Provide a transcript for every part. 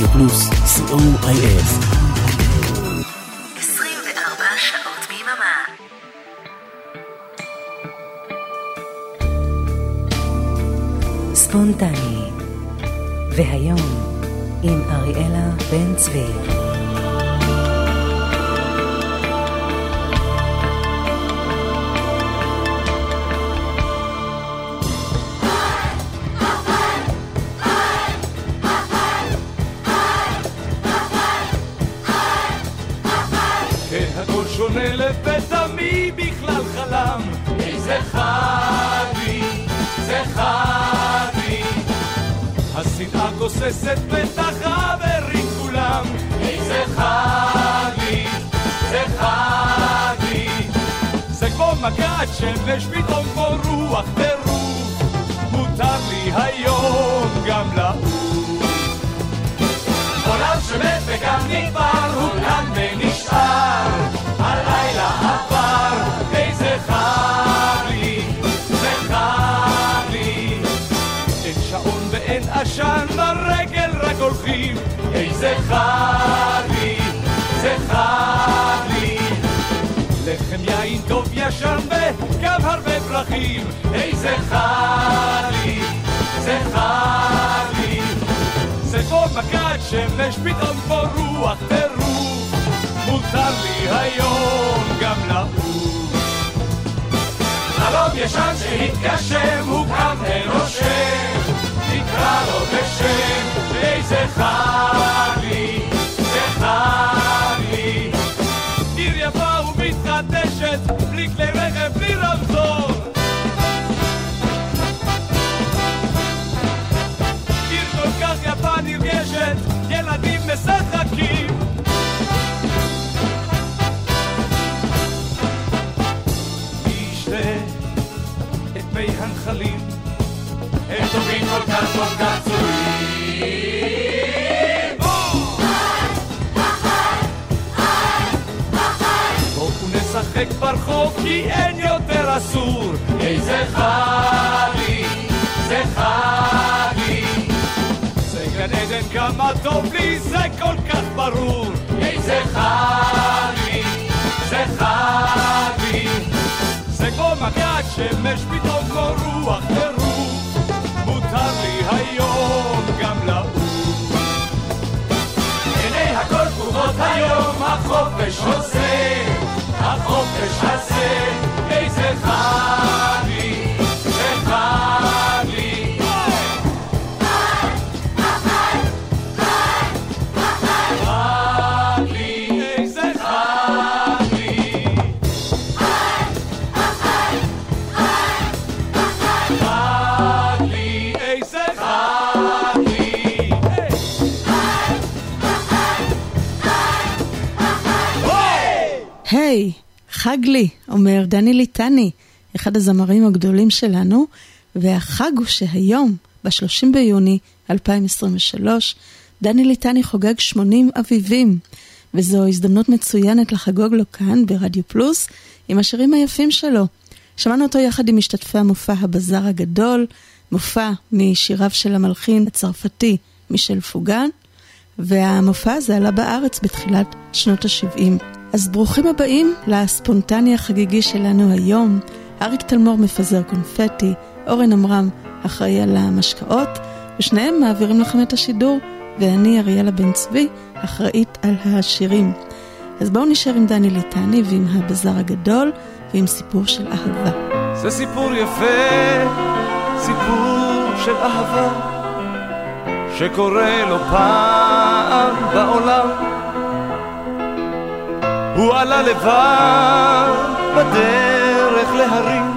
רדיו פלוס, co.il. 24 שעות ביממה. ספונטני. והיום, עם אריאלה בן צבי. גוססת בטח חברים כולם. איזה חדי, זה חדי זה כמו מכת שמש פתאום כמו רוח טירוף. מותר לי היום גם לעוף. עולם שמת וגם נגמר הוא כאן ונשאר. הלילה עבר, איזה חג ואין עשן, ברגל רק הולכים, איזה חג לי, זה חג לי. לחם יין טוב ישן וגם הרבה פרחים, איזה חג לי, זה חג לי. זה כמו מכת שמש, פתאום כמו רוח טירוף. מותר לי היום גם לעוף. חלום ישן שהתגשם, הוא קם ונושם, נקרא לו בשם, איזה חג נשחק ברחוב כי אין יותר אסור. איזה חג לי, זה חג לי. זה גן עדן כמה טוב לי, זה כל כך ברור. איזה חג לי, זה חג לי. זה כמו מגעת שמש פתאום כמו רוח החופש עושה החופש הזה חג לי, אומר דני ליטני, אחד הזמרים הגדולים שלנו, והחג הוא שהיום, ב-30 ביוני 2023, דני ליטני חוגג 80 אביבים, וזו הזדמנות מצוינת לחגוג לו כאן ברדיו פלוס עם השירים היפים שלו. שמענו אותו יחד עם משתתפי המופע הבזאר הגדול, מופע משיריו של המלחין הצרפתי מישל פוגן, והמופע הזה עלה בארץ בתחילת שנות ה-70. אז ברוכים הבאים לספונטני החגיגי שלנו היום. אריק תלמור מפזר קונפטי, אורן עמרם אחראי על המשקאות, ושניהם מעבירים לכם את השידור, ואני, אריאלה בן צבי, אחראית על השירים. אז בואו נשאר עם דני ליטני ועם הבזאר הגדול ועם סיפור של אהבה. זה סיפור יפה, סיפור של אהבה, שקורה לו פעם בעולם. הוא עלה לבד בדרך להרים,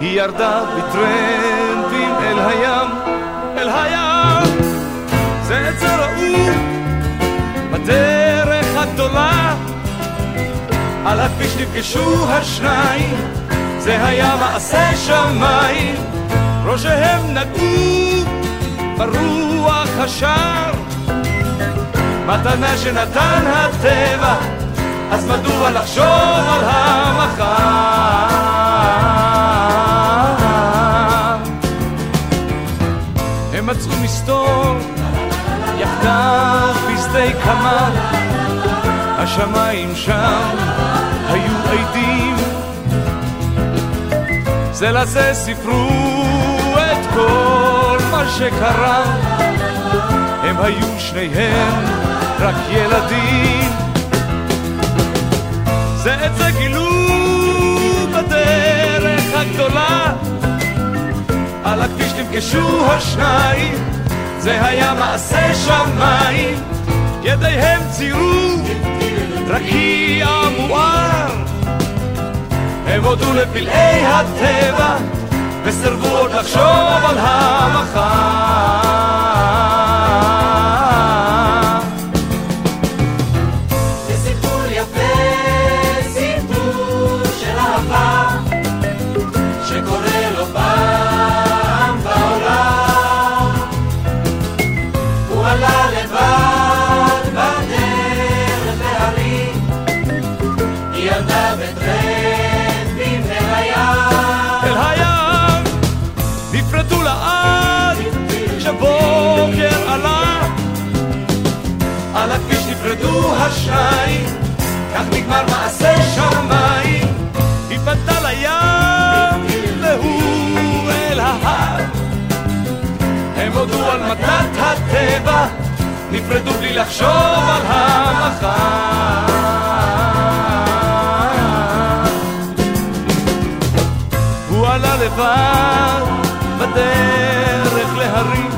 היא ירדה בטרמפים אל הים, אל הים. זה עצר רעום בדרך הגדולה, על הכביש נפגשו השניים, זה היה מעשה שמיים, ראשיהם נגעו ברוח השער. מתנה שנתן הטבע, אז מדוע לחשוב על המחר? הם מצאו מסתור, יחדיו בשדה קמה, השמיים שם היו עדים. זה לזה סיפרו את כל מה שקרה. הם היו שניהם רק ילדים. זה את זה גילו בדרך הגדולה. על הכביש נפגשו השניים זה היה מעשה שמיים. ידיהם ציירו רקיע מואר הם הודו לפלאי הטבע וסירבו עוד לחשוב על המחר הטבע, נפרדו בלי לחשוב על המחר. הוא עלה לבד בדרך להרים,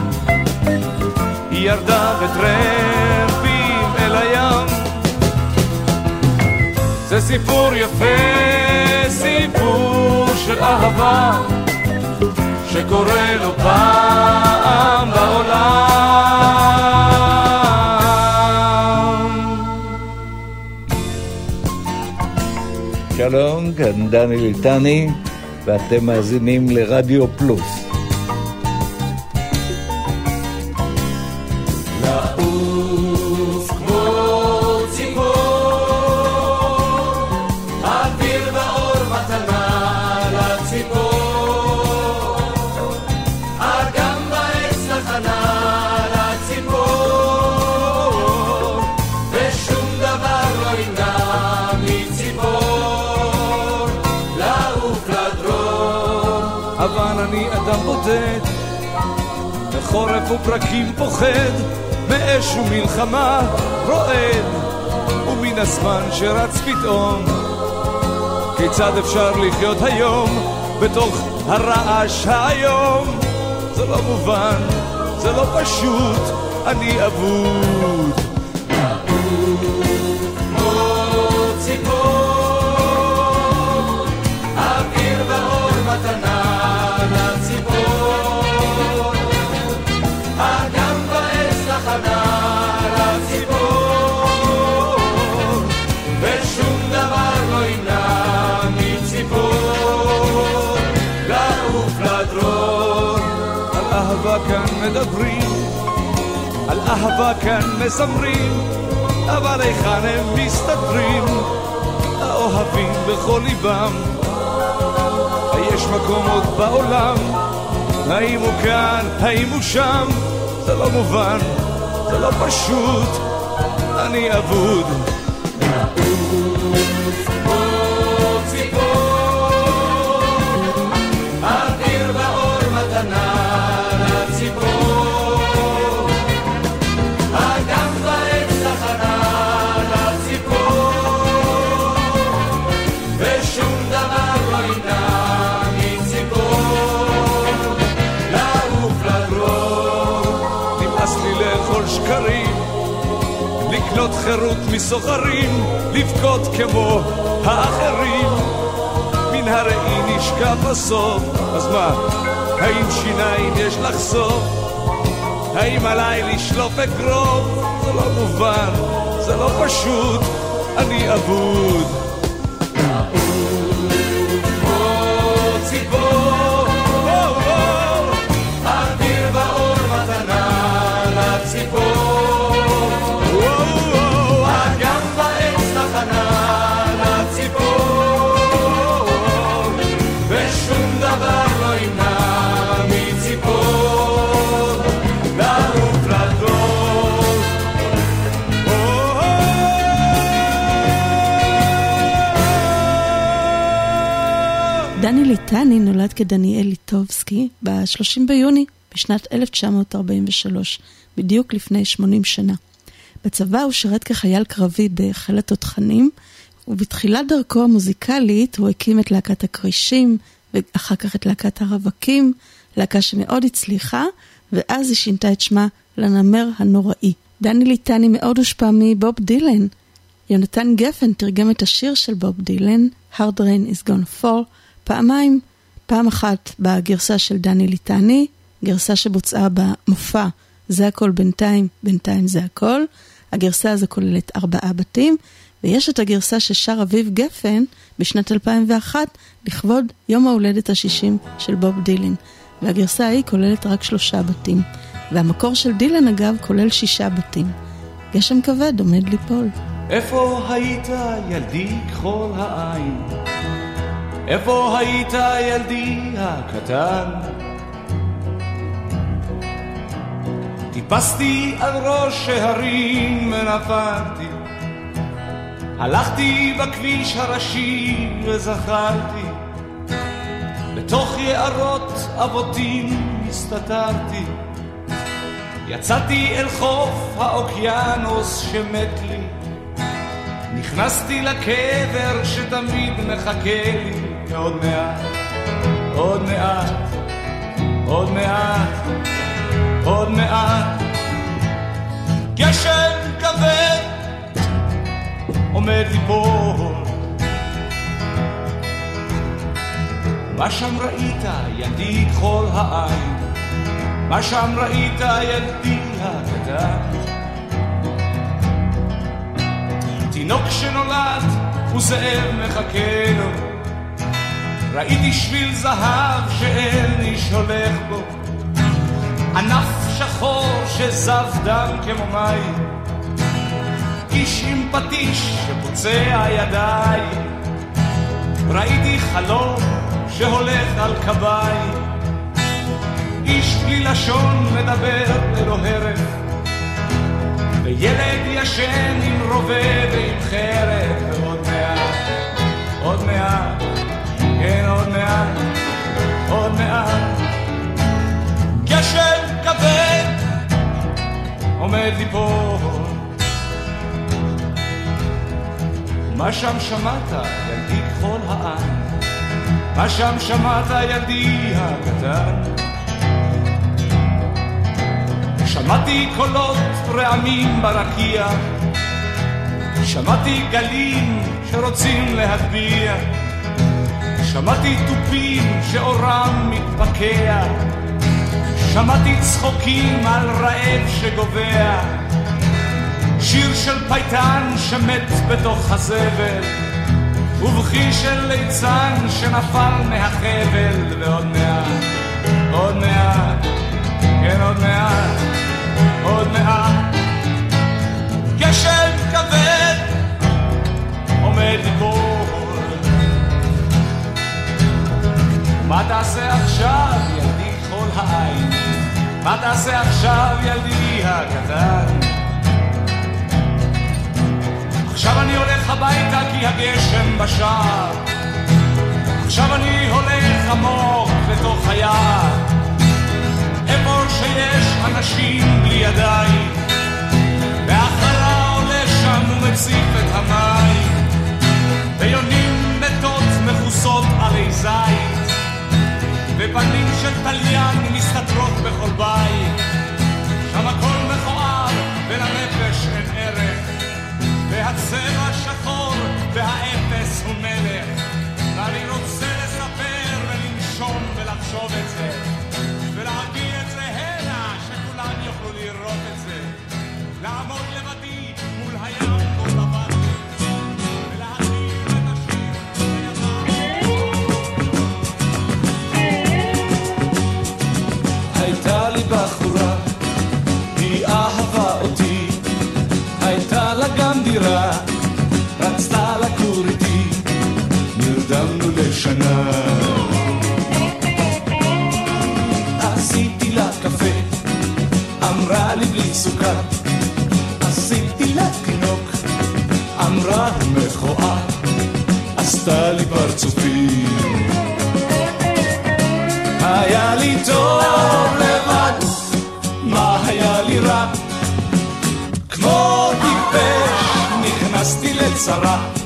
היא ירדה בטרמפ זה סיפור יפה, סיפור של אהבה שקורה לו פעם בעולם. שלום, כאן דני ליטני, ואתם מאזינים לרדיו פלוס. בחורף ופרקים פוחד, מאש ומלחמה רועד, ומן הזמן שרץ פתאום. כיצד אפשר לחיות היום בתוך הרעש האיום? זה לא מובן, זה לא פשוט, אני אבוד. מדברים, על אהבה כאן מזמרים, אבל היכן הם מסתתרים, האוהבים בכל ליבם. היש מקום עוד בעולם, האם הוא כאן, האם הוא שם, זה לא מובן, זה לא פשוט, אני אבוד. חירות מסוחרים, לבכות כמו האחרים. מן הראי נשכב בסוף, אז מה, האם שיניים יש לחשוף? האם עליי לשלוף אגרוף? זה לא מובן, זה לא פשוט, אני אבוד. ליטני נולד כדניאל ליטובסקי ב-30 ביוני בשנת 1943, בדיוק לפני 80 שנה. בצבא הוא שירת כחייל קרבי בחיל התותחנים, ובתחילת דרכו המוזיקלית הוא הקים את להקת הכרישים, ואחר כך את להקת הרווקים, להקה שמאוד הצליחה, ואז היא שינתה את שמה לנמר הנוראי. דני ליטני מאוד הושפע מבוב דילן. יונתן גפן תרגם את השיר של בוב דילן, Hard Rain is Gonna Fall, פעמיים, פעם אחת בגרסה של דני ליטני, גרסה שבוצעה במופע זה הכל בינתיים, בינתיים זה הכל. הגרסה הזו כוללת ארבעה בתים, ויש את הגרסה ששר אביב גפן בשנת 2001 לכבוד יום ההולדת ה-60 של בוב דילן. והגרסה ההיא כוללת רק שלושה בתים. והמקור של דילן אגב כולל שישה בתים. גשם כבד עומד ליפול. איפה היית ילדי כחול העין? איפה היית ילדי הקטן? טיפסתי על ראש ההרים ונפלתי. הלכתי בכביש הראשי וזכרתי בתוך יערות אבותים הסתתרתי. יצאתי אל חוף האוקיינוס שמת לי. נכנסתי לקבר שתמיד מחכה לי עוד מעט, עוד מעט, עוד מעט, עוד מעט. גשם כבד עומד ליפול. מה שם ראית, ילדי כחול העין? מה שם ראית, ילדי הקטן? תינוק שנולד וזאב מחכה לו. ראיתי שביל זהב שאין איש הולך בו, ענף שחור שזב דם כמו מים, איש עם פטיש שפוצע ידיים. ראיתי חלום שהולך על קביים, איש בלי לשון מדבר ללא הרף. וילד ישן עם רובה ועם חרב, ועוד מעט, עוד מעט, כן עוד מעט, עוד מעט. גשם כבד עומד ליפול. מה שם שמעת, ילדי כחול העין? מה שם שמעת, ילדי הקטן? שמעתי קולות רעמים ברקיע, שמעתי גלים שרוצים להטביע, שמעתי תופים שאורם מתפקע, שמעתי צחוקים על רעב שגובע, שיר של פייטן שמת בתוך הזבל, ובכי של ליצן שנפל מהחבל, ועוד מעט, עוד מעט, כן עוד מעט. עוד מעט. גשם כבד עומד ליפול. מה תעשה עכשיו, ילדי כחול העין? מה תעשה עכשיו, ילדי הקטן? עכשיו אני הולך הביתה כי הגשם בשער. עכשיו אני הולך עמוק לתוך היער. איפה שיש אנשים בלי ידיים, והחלה עולה שם ומציף את המים, ויונים מתות מכוסות עלי זית, ופנים של תליין מסתתרות בכל בית, שם הכל מכוער ולנפש אין ערך, והצבע שחור והאפס הוא מלך, ואני רוצה לה דירה, רצתה לגור איתי, נרדמנו לשנה. עשיתי לה קפה, אמרה לי בלי סוכר אמרה מכוער, עשתה לי פרצופים. לצרה.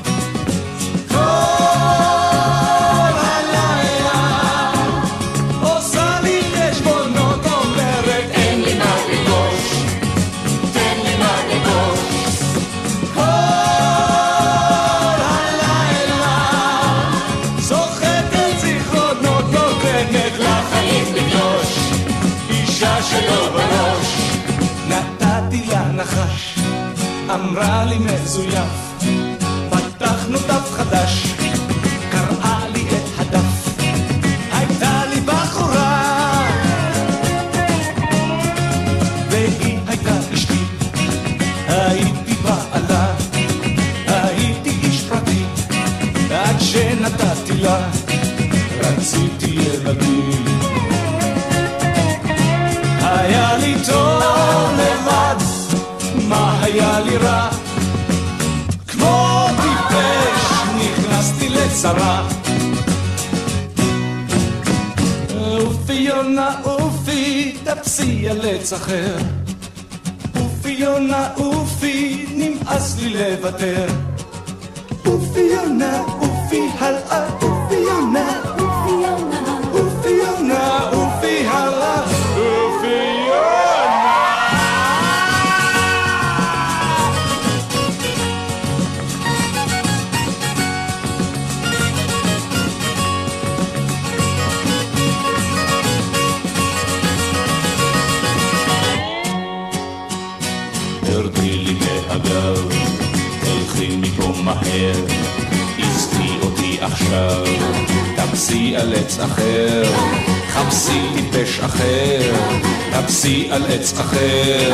אמרה לי מזויף, dash עץ אחר. אופי יונה אופי, נמאס לי לוותר. אופי יונה אופי הלאה, אופי יונה על עץ אחר, חפשי טיפש אחר, תפסי על עץ אחר,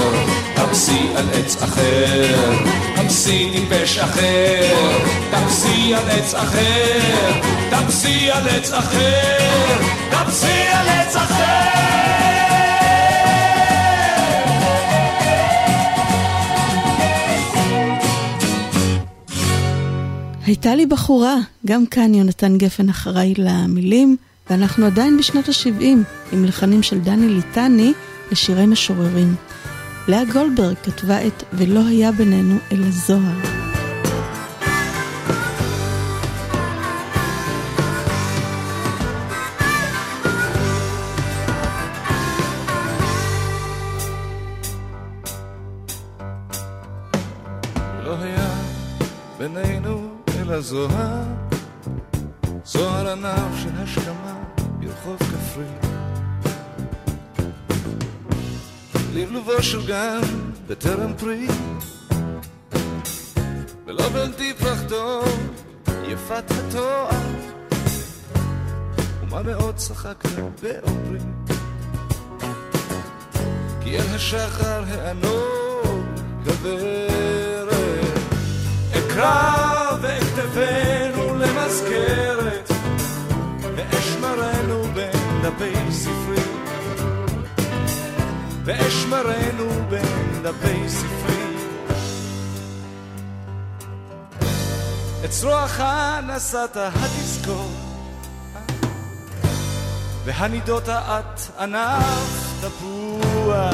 תפסי על עץ אחר, תפסי טיפש אחר, תפסי על עץ אחר, תפסי על עץ אחר, תפסי על עץ הייתה לי בחורה, גם כאן יונתן גפן אחראי למילים, ואנחנו עדיין בשנות ה-70 עם לחנים של דני ליטני לשירי משוררים. לאה גולדברג כתבה את "ולא היה בינינו אלא זוהר". אלא זוהר, ענב של השכמה ברחוב כפרי. לבלובו של גן בטרם פרי, ולא בלתי פרחתו יפת התואר, ומה מאוד צחקת באומרי, כי אל השחר הענוג גברת. אקרא ואכתבנו למזכרת, ואשמרנו בין דפי ספרי. ואשמרנו בין דפי ספרי. את צרועך נשאת התזכור, והנידות את ענף תפוח,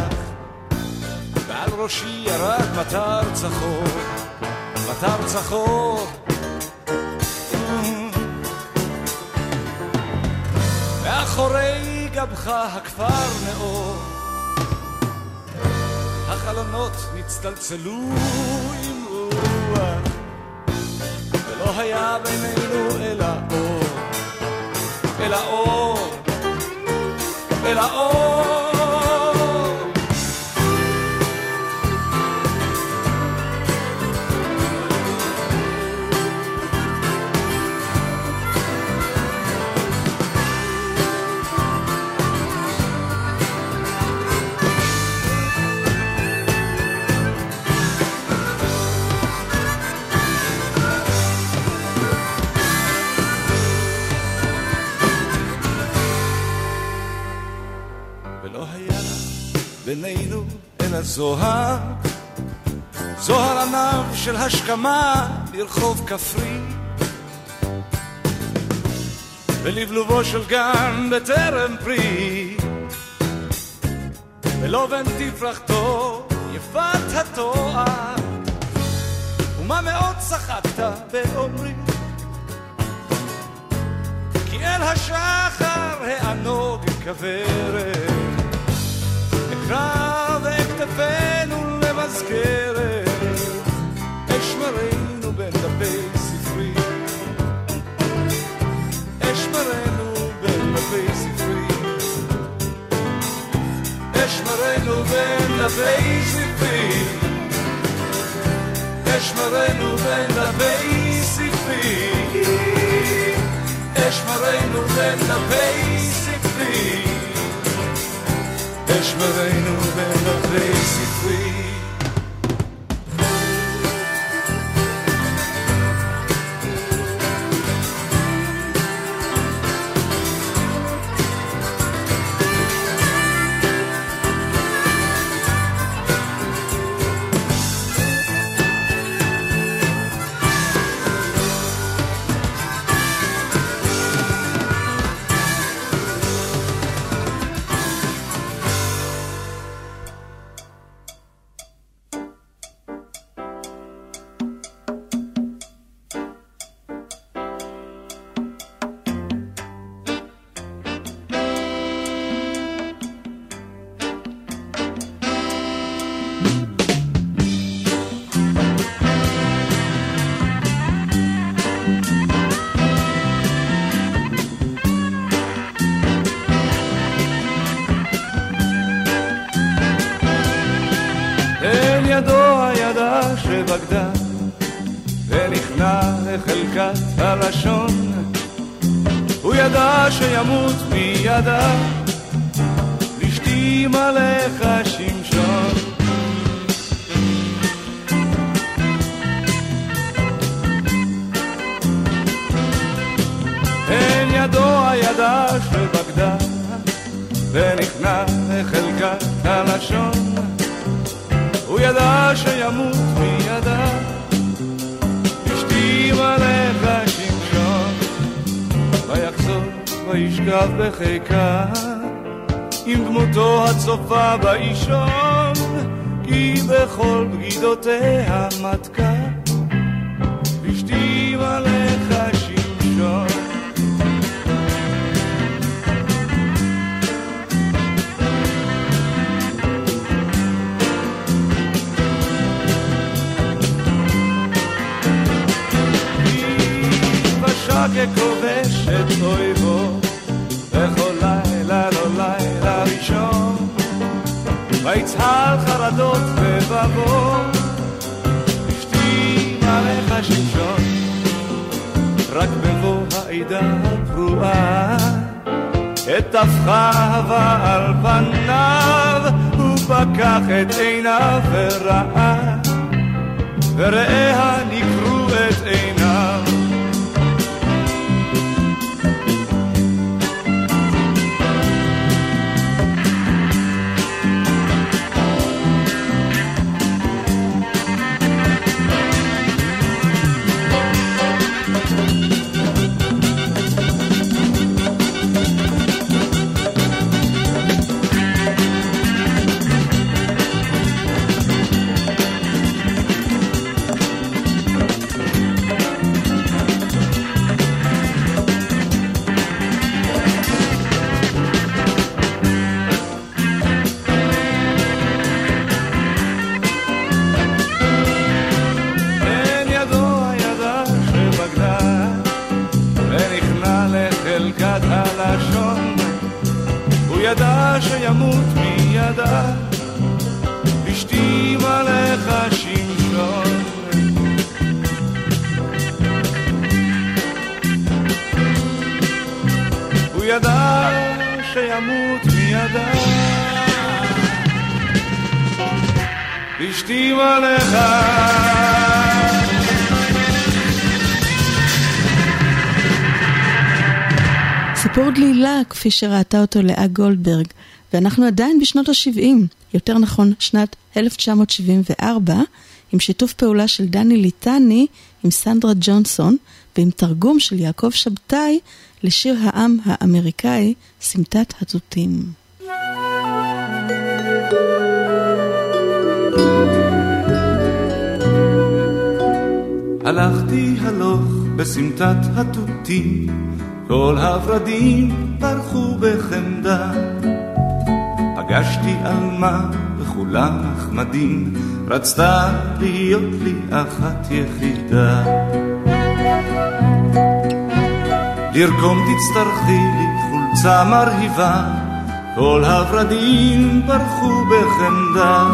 ועל ראשי ירד מטר צחור. מטר צחור. מאחורי גבך הכפר נאור, החלונות נצטלצלו עם רוח, ולא היה בינינו אלא אור, אלא אור, אלא אור. בינינו אלא זוהר, זוהר ענב של השכמה ברחוב כפרי. ולבלובו של גן בטרם פרי. ולובן תפרחתו יפת התואר. ומה מאוד צחקת באומרי? כי אל השחר הענוג כוורת אקרא ואכתפנו למזכרת אשמרנו בין דפי ספרי אשמרנו בין דפי ספרי אשמרנו בין דפי ספרי אשמרנו בין דפי ספרי אשמרנו בין דפי ספרי אשמרנו בין דפי ספרי שבגדה הלשון. הוא ידע שימות מידה. לשתים עליך שמשון. אין ידו הידה שבגדה ונכנע לחלקת הלשון. הוא ידע שימות מידה, וישכב בחיקה, עם דמותו הצופה באישון, כי בכל בגידותיה מתקה, השתים עליך שמשון. ככובש את ויצהל חרדות בבבו, השתים עליך שמשון, רק בבוא העידה הפרועה, את אהבה על פניו, הוא פקח את עיניו וראה, וראה לחלקת הלשון הוא ידע שימות מידה. השתים עליך שמשון הוא ידע שימות מידה. השתים עליך סיפור דלילה, כפי שראתה אותו לאה גולדברג, ואנחנו עדיין בשנות ה-70, יותר נכון שנת 1974, עם שיתוף פעולה של דני ליטני עם סנדרה ג'ונסון, ועם תרגום של יעקב שבתאי לשיר העם האמריקאי, סמטת התותים. הלכתי הלוך בסמטת התותים, כל הורדים פרחו בחמדה. פגשתי עלמה וכולה נחמדים, רצתה להיות לי אחת יחידה. לרקום תצטרכי לי חולצה מרהיבה, כל הורדים פרחו בחמדה.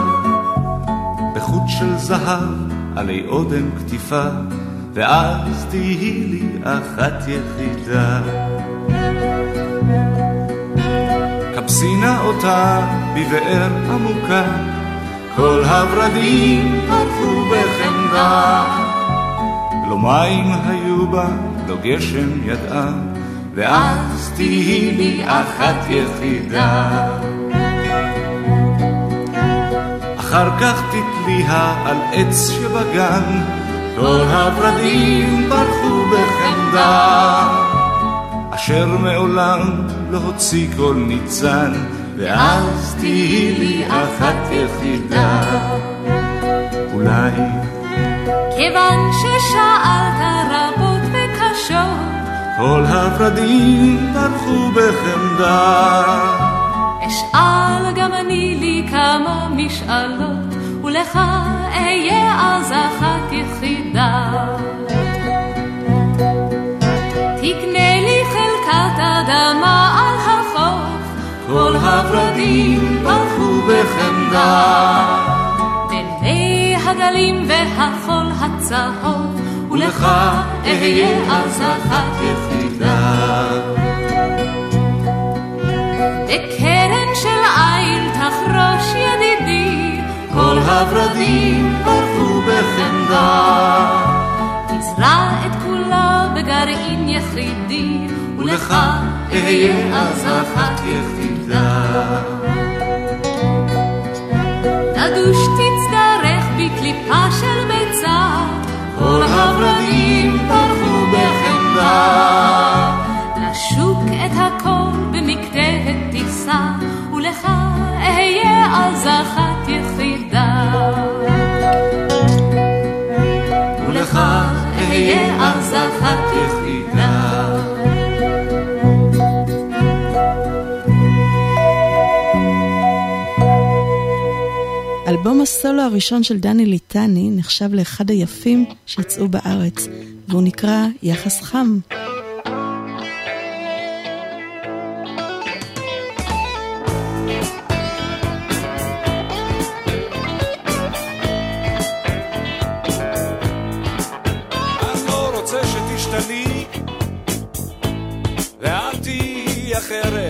בחוט של זהב עלי אודם כתיפה, ואז תהי לי אחת יחידה. כבסי נא אותה בבאר עמוקה, כל הורדים פרחו בחמדה. לא מים היו בה, לא גשם ידעה, ואז תהי לי אחת יחידה. אחר כך תתליה על עץ שבגן, כל הורדים פרחו בחמדה. אשר מעולם לא הוציא כל ניצן, ואז תהי לי אחת יחידה. אולי כיוון ששאלת רבות וקשות, כל הורדים פרחו בחמדה. אשאל גם אני לי כמה משאלות, ולך אהיה אז אחת יחידה. תקנה לי חלקת אדמה על החוף, כל הורדים פרחו בחמדה. בין מי הגלים והחול הצהוב, ולך אהיה אז אחת יחידה. בקרן של עיל תחרוש ידידי, כל הורדים פרחו בחמדה. תזרע את כולה בגרעין יחידי, ולך אהיה אז אחת יחידה. נדוש תצטרך בקליפה של ביצה, כל הורדים פרחו בחמדה. לשוק את הכל במקטעת טיסה, ולך אהיה אז אחת יחידה. אלבום הסולו הראשון של דני ליטני נחשב לאחד היפים שיצאו בארץ, והוא נקרא יחס חם. תהיי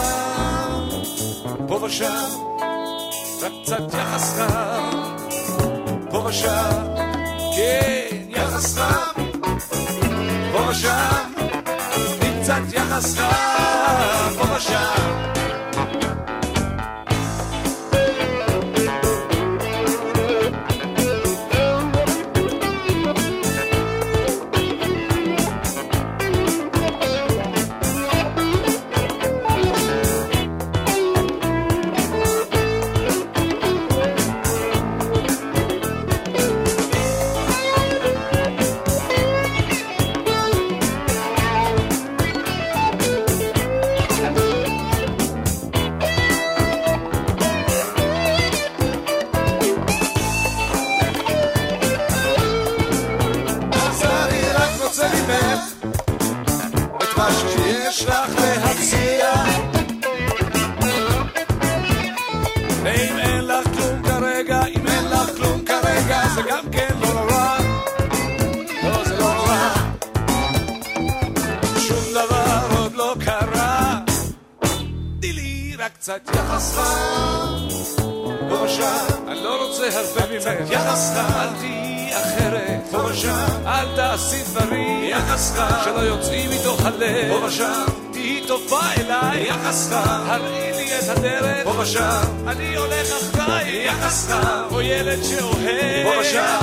תני לי רק קצת יחס חם, פה ושם. רק קצת יחס חם, פה ושם, כן, יחס חם, פה ושם, קצת יחס חם, פה ושם. הרבה ממך. יחס חם, אל תהיי אחרת. פה ושם, אל תעשי דברים. יחס חם, שלא יוצאים מתוך הלב. פה ושם, תהיי טובה אליי. יחס חם, הראי לי את הדרך. פה ושם, אני הולך אחריי. יחס חם, או ילד שאוהב. פה ושם,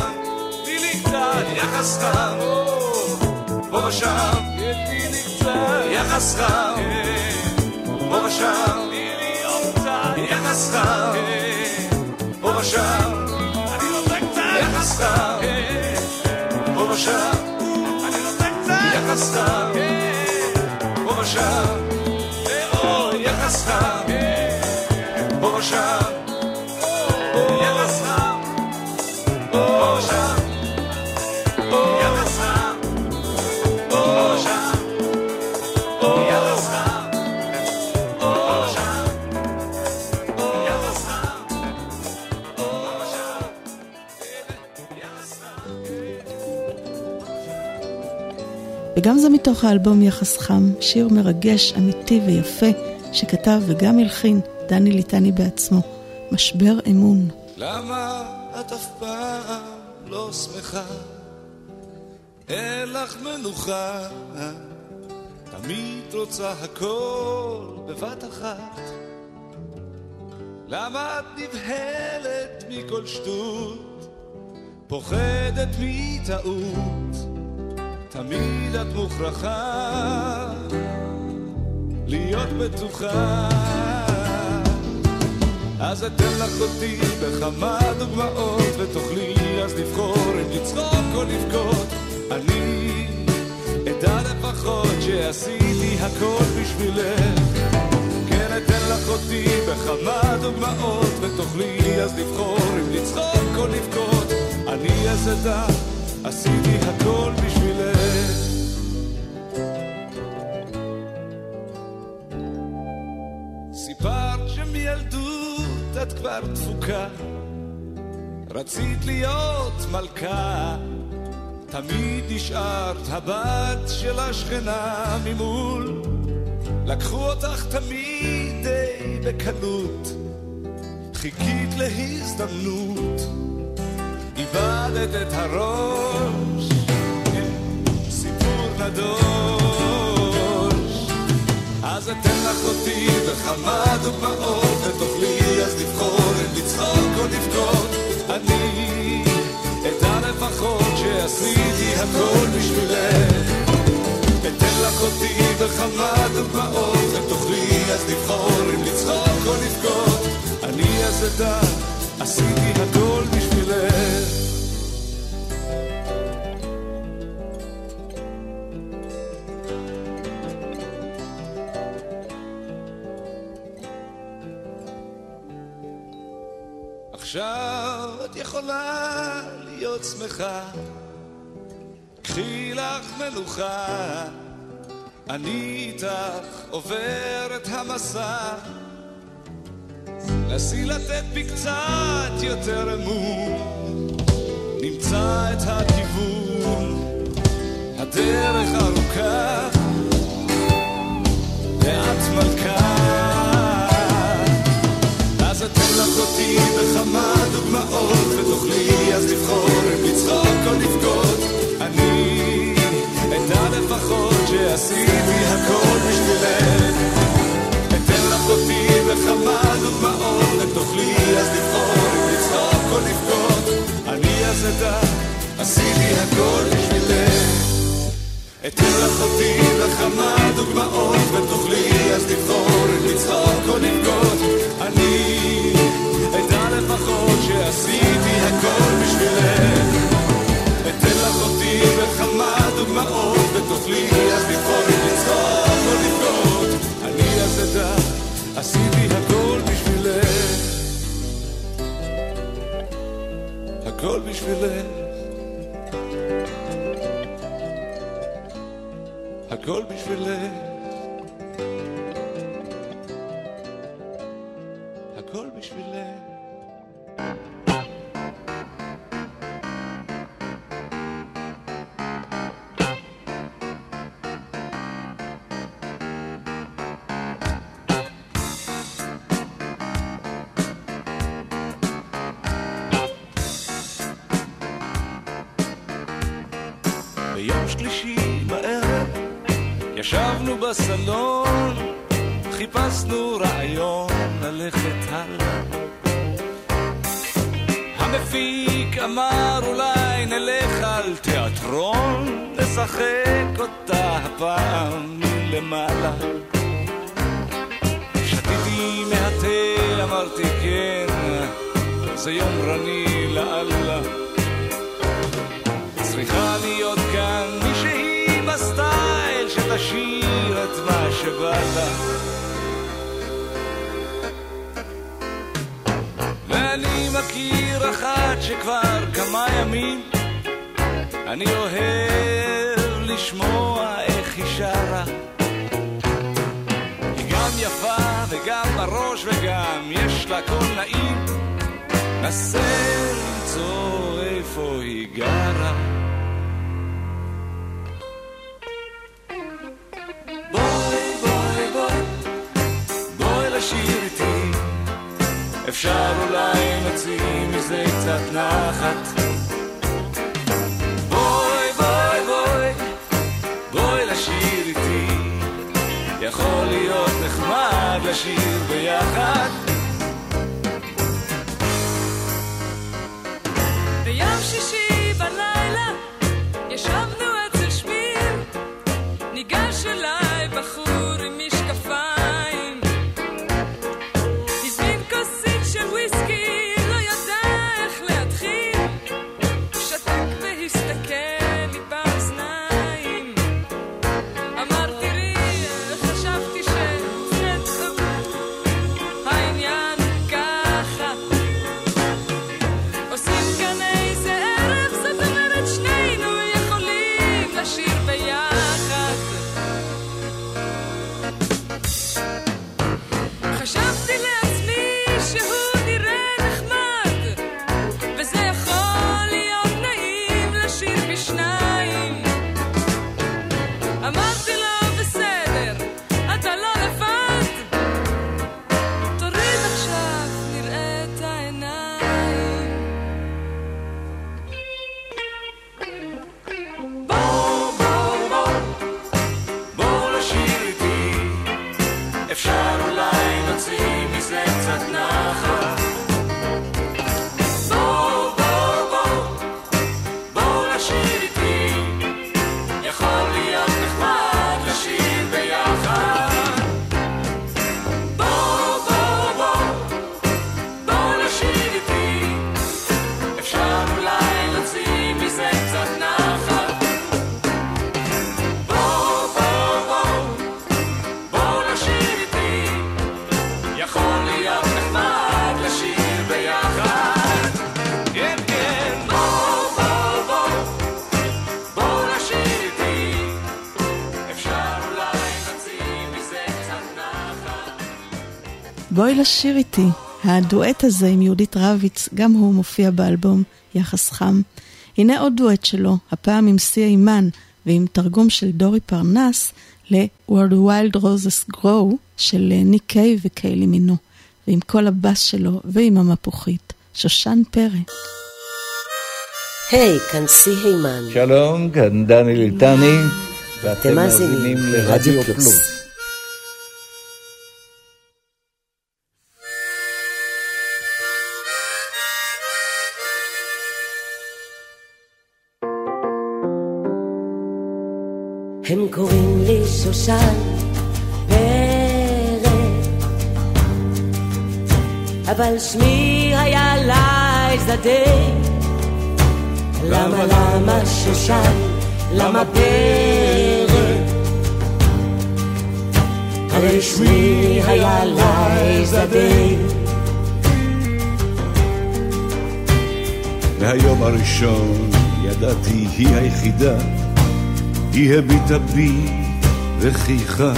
תהיי לי קצת. יחס חם, פה ושם, תהיי לי קצת. יחס חם, פה ושם. יחס חם, פה ושם, אני נותן קצת יחס חם, פה ושם, אני נותן קצת יחס חם, פה ושם, וגם זה מתוך האלבום יחס חם, שיר מרגש, אמיתי ויפה, שכתב וגם הלחין דני ליטני בעצמו, משבר אמון. למה את אף פעם לא שמחה? אין לך מנוחה, תמיד רוצה הכל בבת אחת. למה את נבהלת מכל שטות, פוחדת מטעות? תמיד את מוכרחה להיות בטוחה. אז אתן לך אותי בכמה דוגמאות ותוכלי אז לבחור אם לצחוק או לבכות. אני אדע לפחות שעשיתי הכל בשבילך. כן אתן לך אותי בכמה דוגמאות ותוכלי אז לבחור אם לצחוק או לבכות. אני אז אדע עשיתי הכל בשבילך. שמילדות את כבר דפוקה, רצית להיות מלכה, תמיד נשארת הבת של השכנה ממול, לקחו אותך תמיד די בקלות, חיכית להזדמנות. איבדת את הראש, סיפור נדוש. אתן לך אותי בכמה דוגמאות, ותוכלי אז לבחור אם לצחוק או לבכות. אני אדע לפחות שעשיתי הכל בשבילך. אתן לך אותי בכמה דוגמאות, ותוכלי אז לבחור אם לצחוק או לבכות. אני אז אדע עשיתי הכל בשבילך. יכולה להיות שמחה, קחי לך מנוחה, אני איתך עובר את המסע. נסי לתת בי קצת יותר אמון, נמצא את הכיוון, הדרך ארוכה, ואת מלכה. אותי דמעות ותוכלי אז לבחור אם לצחוק או לבכות. אני אדע לפחות שעשיתי הכל בשבילך. אתן לך אותי בכמה דוגמאות ותוכלי אז לבחור אם לצחוק או לבכות. אני אז אדע עשיתי הכל בשבילך אתן לך אותי בכמה דוגמאות ותוכלי אז לבחור אם לצחוק או לבכות. אני אדע לפחות שעשיתי הכל בשבילך. אתן לך אותי בכמה דוגמאות ותוכלי אז לבחור אם לצחוק או לבכות. אני אז אדע עשיתי הכל בשבילך. הכל בשבילך הכל בשבילך אפשר אולי נוציא מזה קצת נחת. בואי, בואי, בואי, בואי לשיר איתי. יכול להיות נחמד לשיר ביחד. בואי לשיר איתי. הדואט הזה עם יהודית רביץ, גם הוא מופיע באלבום יחס חם. הנה עוד דואט שלו, הפעם עם סי אימן ועם תרגום של דורי פרנס ל-Where the Wild Roses Grow של ניק קיי וקיילי מינו, ועם כל הבאס שלו ועם המפוחית. שושן פרי. היי, כאן סי הימן. שלום, כאן דני ליטני, ואתם מאזינים לרדיו פלוס. שושן פרק, אבל שמי היה לייזה די. למה למה שושן? למה פרק? הרי שמי היה לייזה די. מהיום הראשון ידעתי היא היחידה, היא הביטה בי וחייכה.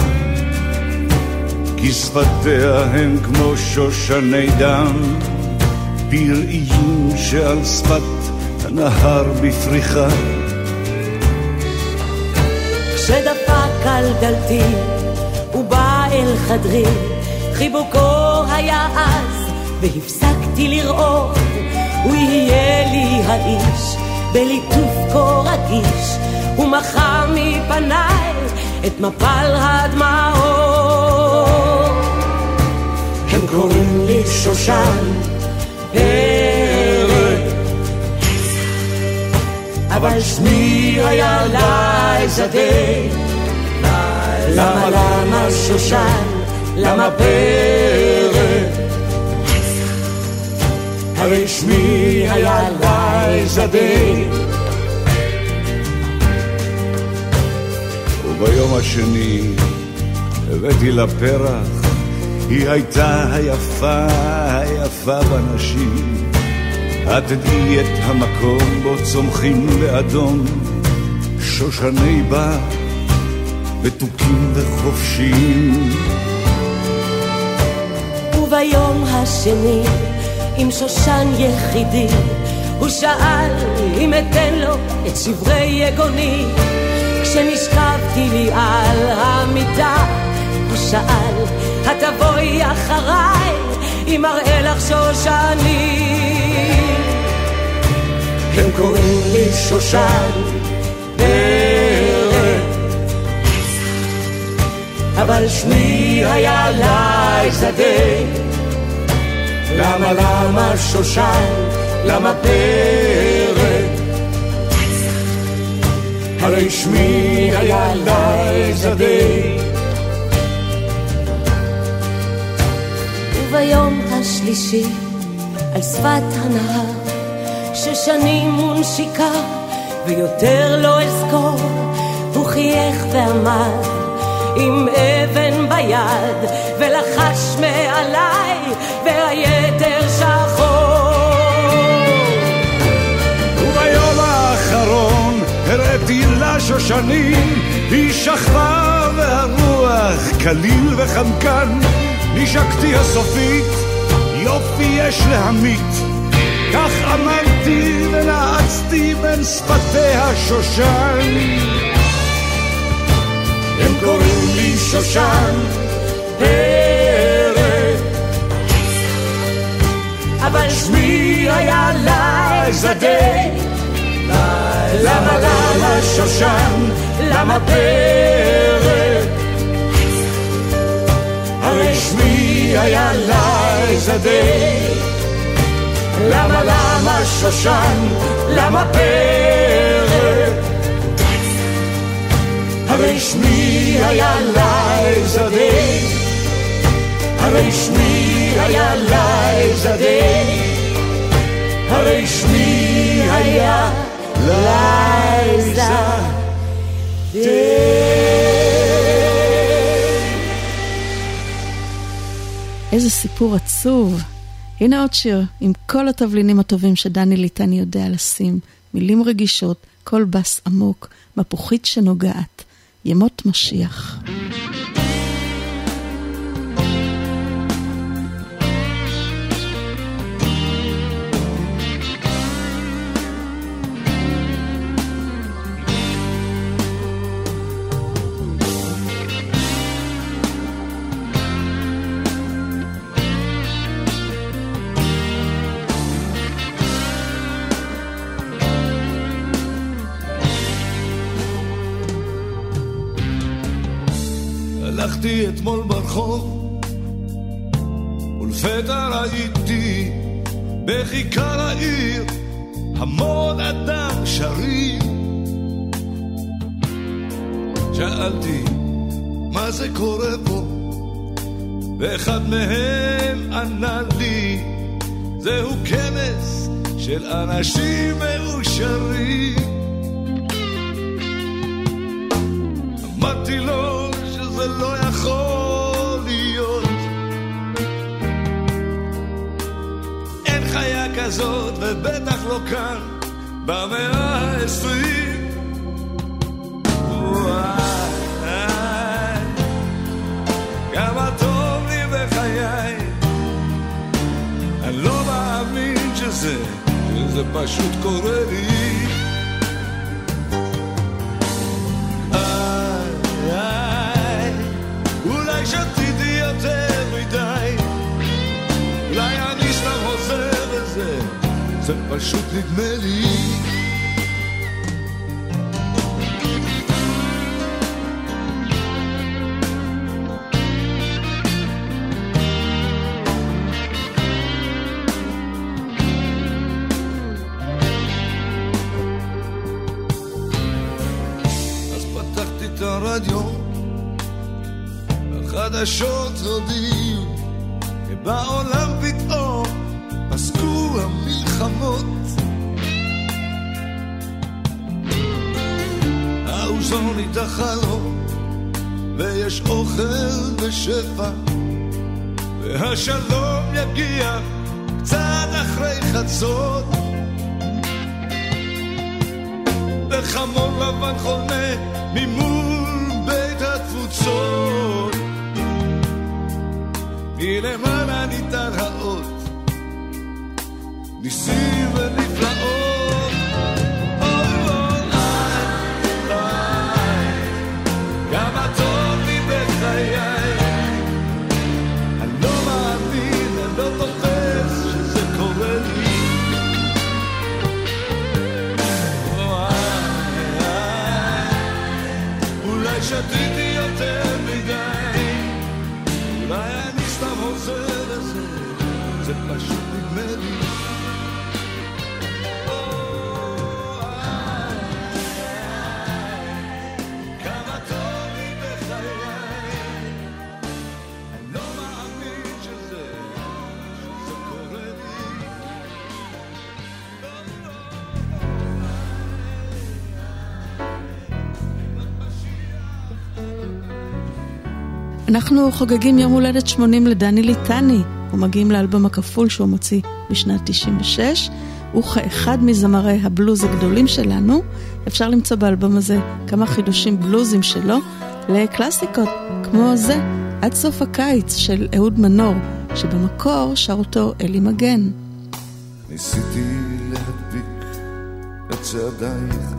כי שפתיה הם כמו שושני דם, פראיים שעל שפת הנהר בפריחה. כשדפק על דלתי ובא אל חדרי, חיבוקו היה אז, והפסקתי לראות, הוא יהיה לי האיש, בליטוף כה רגיש, ומחה מפניי את מפל הדמעות. הם קוראים לי שושן פרק, אבל שמי היה לייזה די. למה למה שושן? למה פרק? הרי שמי היה לייזה די. וביום השני הבאתי לה פרח, היא הייתה היפה, היפה בנשים. את תדעי את המקום בו צומחים באדום שושני בר, מתוקים וחופשיים. וביום השני, עם שושן יחידי, הוא שאל אם אתן לו את שברי יגוני. כשנשכבתי לי על המיטה, הוא שאל, התבואי אחריי, אם אראה לך שושני. הם קוראים לי שושן פרק, אבל שמי היה לייזה די. למה למה שושן? למה פרק? הרי שמי היה לייזה די. וביום השלישי, על שפת הנהר, ששנים מונשיקה, ויותר לא אזכור, הוא חייך ואמר, עם אבן ביד, ולחש מעליי, והיתר שחור. וביום האחרון הראיתי לה שושנים, היא שכבה והרוח קליל וחמקן, נשקתי הסופית, יופי יש להמית. כך אמרתי ונעצתי בין שפתיה שושן. הם קוראים לי שושן פרק, אבל שמי היה לייזה די. למה למה שושן? למה פרק? הרי שמי היה לייזה די. למה למה שושן? למה פרק? הרי שמי היה לייזה די. הרי שמי היה לייזה די. הרי שמי היה איזה סיפור עצוב. הנה עוד שיר עם כל התבלינים הטובים שדני ליטני יודע לשים. מילים רגישות, קול בס עמוק, מפוחית שנוגעת. ימות משיח. הלכתי אתמול ברחוב, ולפתע ראיתי בכיכר העיר המון אדם שרים. שאלתי, מה זה קורה פה? ואחד מהם ענה לי, זהו כנס של אנשים מאושרים. אמרתי לו שזה לא יכול להיות. אין חיה כזאת, ובטח לא כאן, במאה העשרים. וואי, לא פשוט קורה לי. זה פשוט נדמה לי. הרדיו, החדשות הודיעו, האוזון איתה חלום, ויש אוכל בשפע, והשלום יגיע קצת אחרי חצות. וחמור לבן חונה ממול בית התפוצות. מלמעלה ניתן האות, ניסים ונפלאות. אנחנו חוגגים יום הולדת 80 לדני ליטני, ומגיעים לאלבום הכפול שהוא מוציא בשנת 96. הוא כאחד מזמרי הבלוז הגדולים שלנו. אפשר למצוא באלבום הזה כמה חידושים בלוזים שלו לקלאסיקות, כמו זה, עד סוף הקיץ של אהוד מנור, שבמקור שר אותו אלי מגן. ניסיתי להדביק את צעדייך,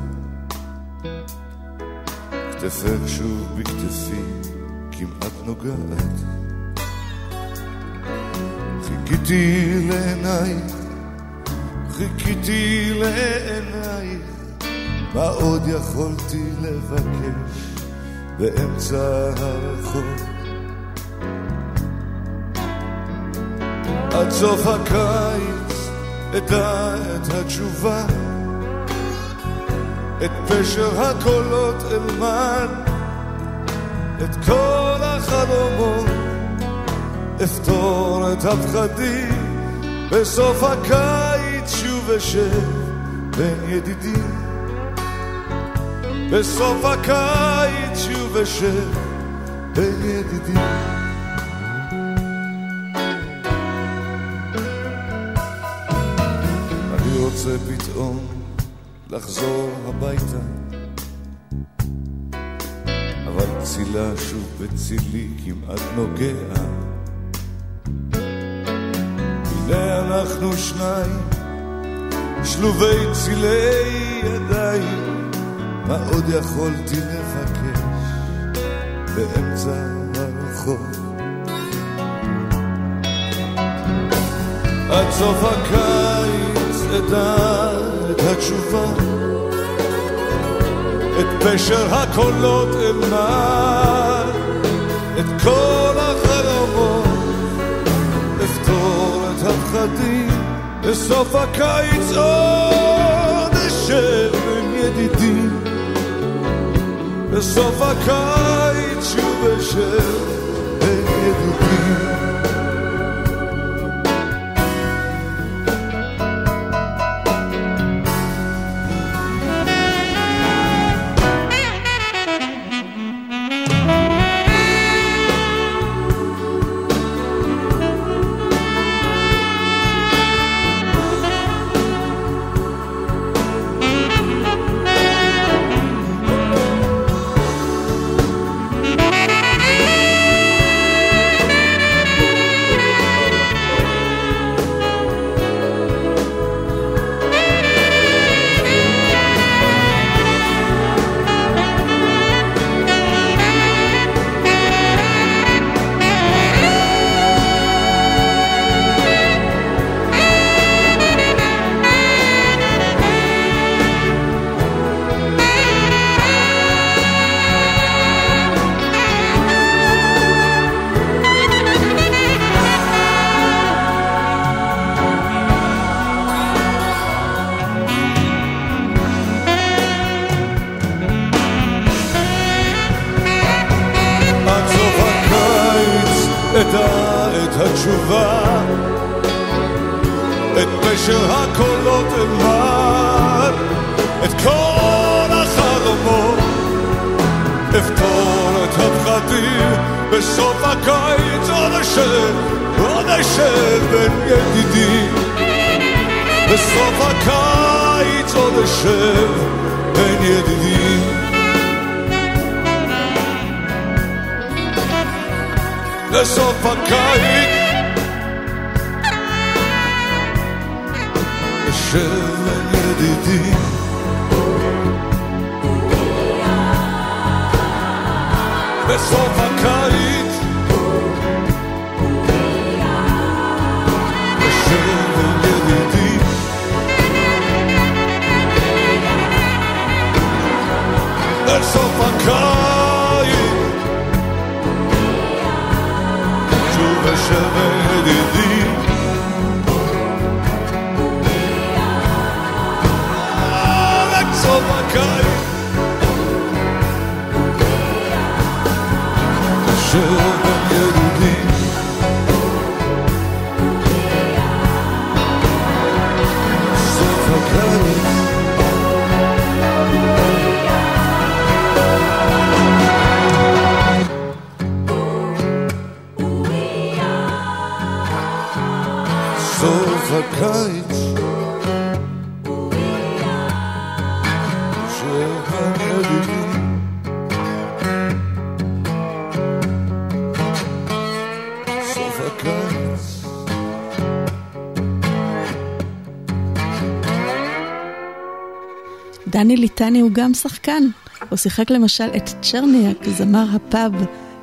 כתפך שוב בכתפי, כמעט נוגעת. חיכיתי לעינייך, חיכיתי לעינייך, מה עוד יכולתי לבקש באמצע הרחוב? עד סוף הקיץ אדע את התשובה, את פשר הקולות אלמד, את כל החלומות, אפתור את הפחדים, בסוף הקיץ שוב אשב בין ידידים. בסוף הקיץ שוב אשב בין ידידים. רוצה פתאום לחזור הביתה, צילה שוב בצילי כמעט נוגע. הנה אנחנו שניים, שלובי צילי ידיים, מה עוד יכולתי לבקש באמצע הרחוב? עד סוף הקיץ אדע את התשובה, את פשר הקולות אלמד, את כל החלומות, לפתור את הפחדים, בסוף הקיץ עוד אשב עם ידידים. בסוף הקיץ שוב אשב עם ידידים. בסוף הקיץ הקיץ סוף דני ליטני הוא גם שחקן. הוא שיחק למשל את צ'רניאק, זמר הפאב,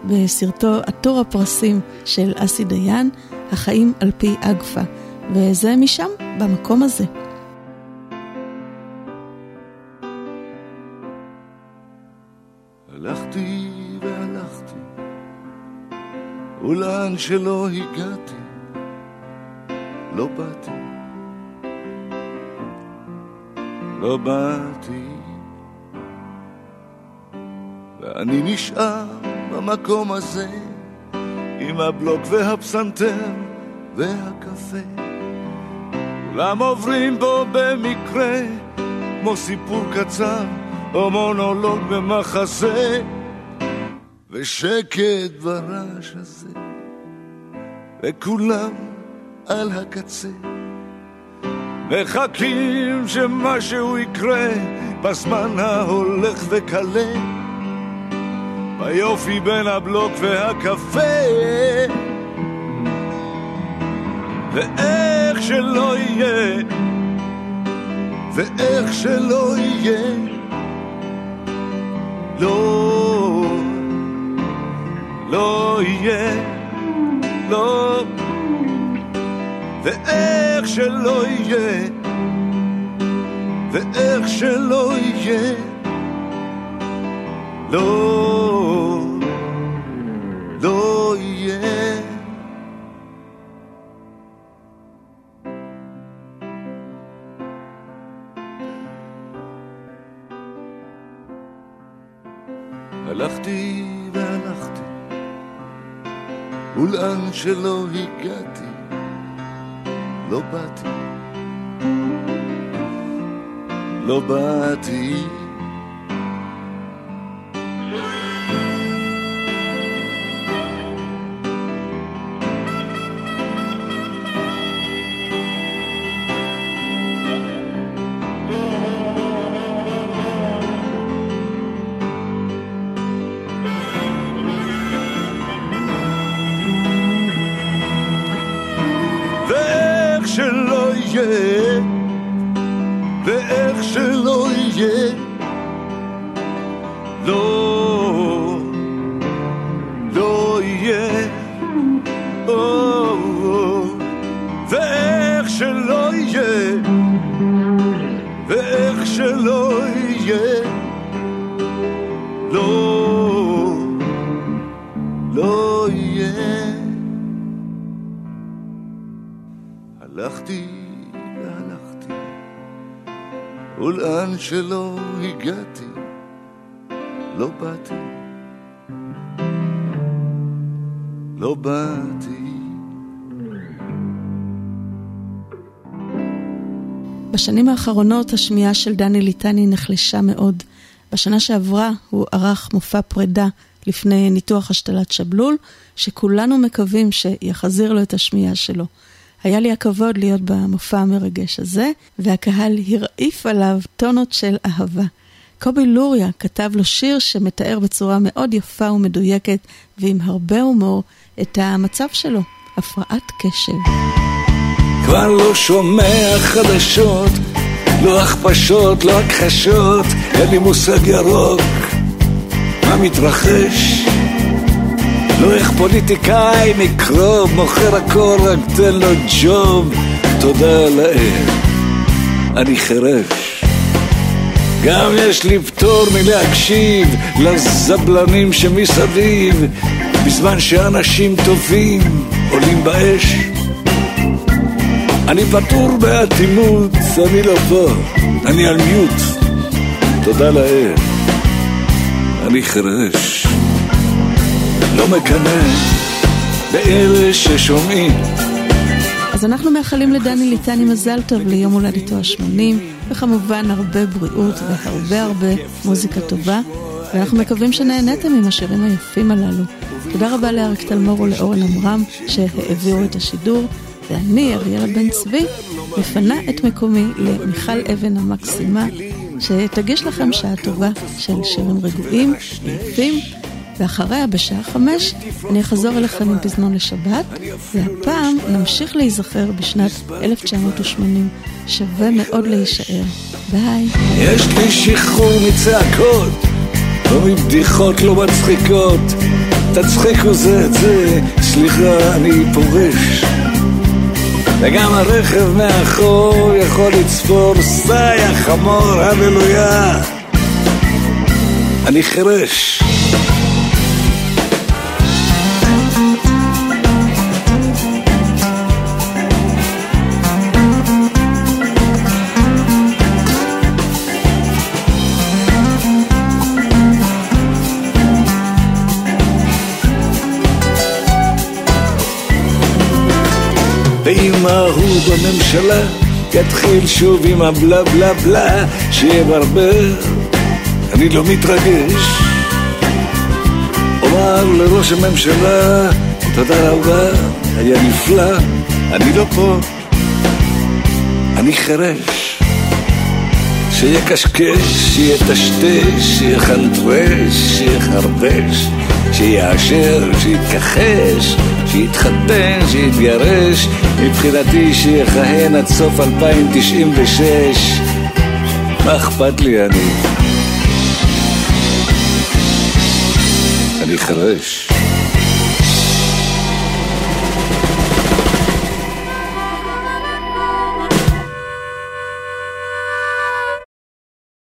בסרטו עטור הפרסים של אסי דיין, החיים על פי אגפה. וזה משם, במקום הזה. הלכתי והלכתי, ולאן שלא הגעתי, לא באתי. לא באתי, ואני נשאר במקום הזה, עם הבלוק והפסנתר והקפה. כולם עוברים בו במקרה, כמו סיפור קצר או מונולוג במחזה, ושקט ברעש הזה, וכולם על הקצה. מחכים שמשהו יקרה בזמן ההולך וקלה, ביופי בין הבלוק והקפה. ואיך שלא יהיה, ואיך שלא יהיה, לא, לא יהיה, לא, ואיך שלא יהיה, ואיך שלא יהיה, לא, לא הלכתי שלא הגעתי, לא באתי. לא באתי. שלא יהיה, לא, לא יהיה. הלכתי והלכתי, ולאן שלא הגעתי, לא באתי, לא באתי. בשנים האחרונות השמיעה של דני ליטני נחלשה מאוד. בשנה שעברה הוא ערך מופע פרידה לפני ניתוח השתלת שבלול, שכולנו מקווים שיחזיר לו את השמיעה שלו. היה לי הכבוד להיות במופע המרגש הזה, והקהל הרעיף עליו טונות של אהבה. קובי לוריה כתב לו שיר שמתאר בצורה מאוד יפה ומדויקת ועם הרבה הומור את המצב שלו, הפרעת קשב. כבר לא שומע חדשות, לא הכפשות, לא הכחשות, אין לי מושג ירוק מה מתרחש. לא איך פוליטיקאי מקרוב מוכר הכל, רק תן לו ג'וב, תודה לאל, אני חירש. גם יש לי פטור מלהקשיב לזבלנים שמסביב, בזמן שאנשים טובים עולים באש. אני פטור באטימות, אני לא פה, אני על מיוט. תודה לאל, אני חירש. לא מקנא באלה ששומעים. אז אנחנו מאחלים לדני ליטני מזל טוב ליום הולדתו ה-80, וכמובן הרבה בריאות והרבה הרבה מוזיקה טובה, ואנחנו מקווים שנהניתם עם השירים היפים הללו. תודה רבה לאריק תלמור ולאורן עמרם שהעבירו את השידור, ואני, אריאלה בן צבי, מפנה את מקומי למיכל אבן המקסימה, שתגיש לכם שעה טובה של שירים רגועים ויפים. ואחריה, בשעה חמש, אני אחזור אליכם עם פזמון לשבת, והפעם נמשיך להיזכר בשנת 1980. שווה מאוד להישאר. ביי. יש לי שחרור מצעקות, לא מבדיחות לא מצחיקות. תצחיקו זה את זה, סליחה, אני פורש. וגם הרכב מאחור יכול לצפור, סי החמור, הללויה. אני חירש. ואם ההוא בממשלה יתחיל שוב עם הבלה בלה בלה שיברבר, אני לא מתרגש. אומר לראש הממשלה, תודה רבה, היה נפלא, אני לא פה, אני חירש. שיקשקש, שיטשטש, שיחנטרש, שיחרבש, שיאשר, שיתכחש, שיתחתן, שיתגרש, מבחינתי שיכהן עד סוף 2096. מה אכפת לי אני? אני חירש.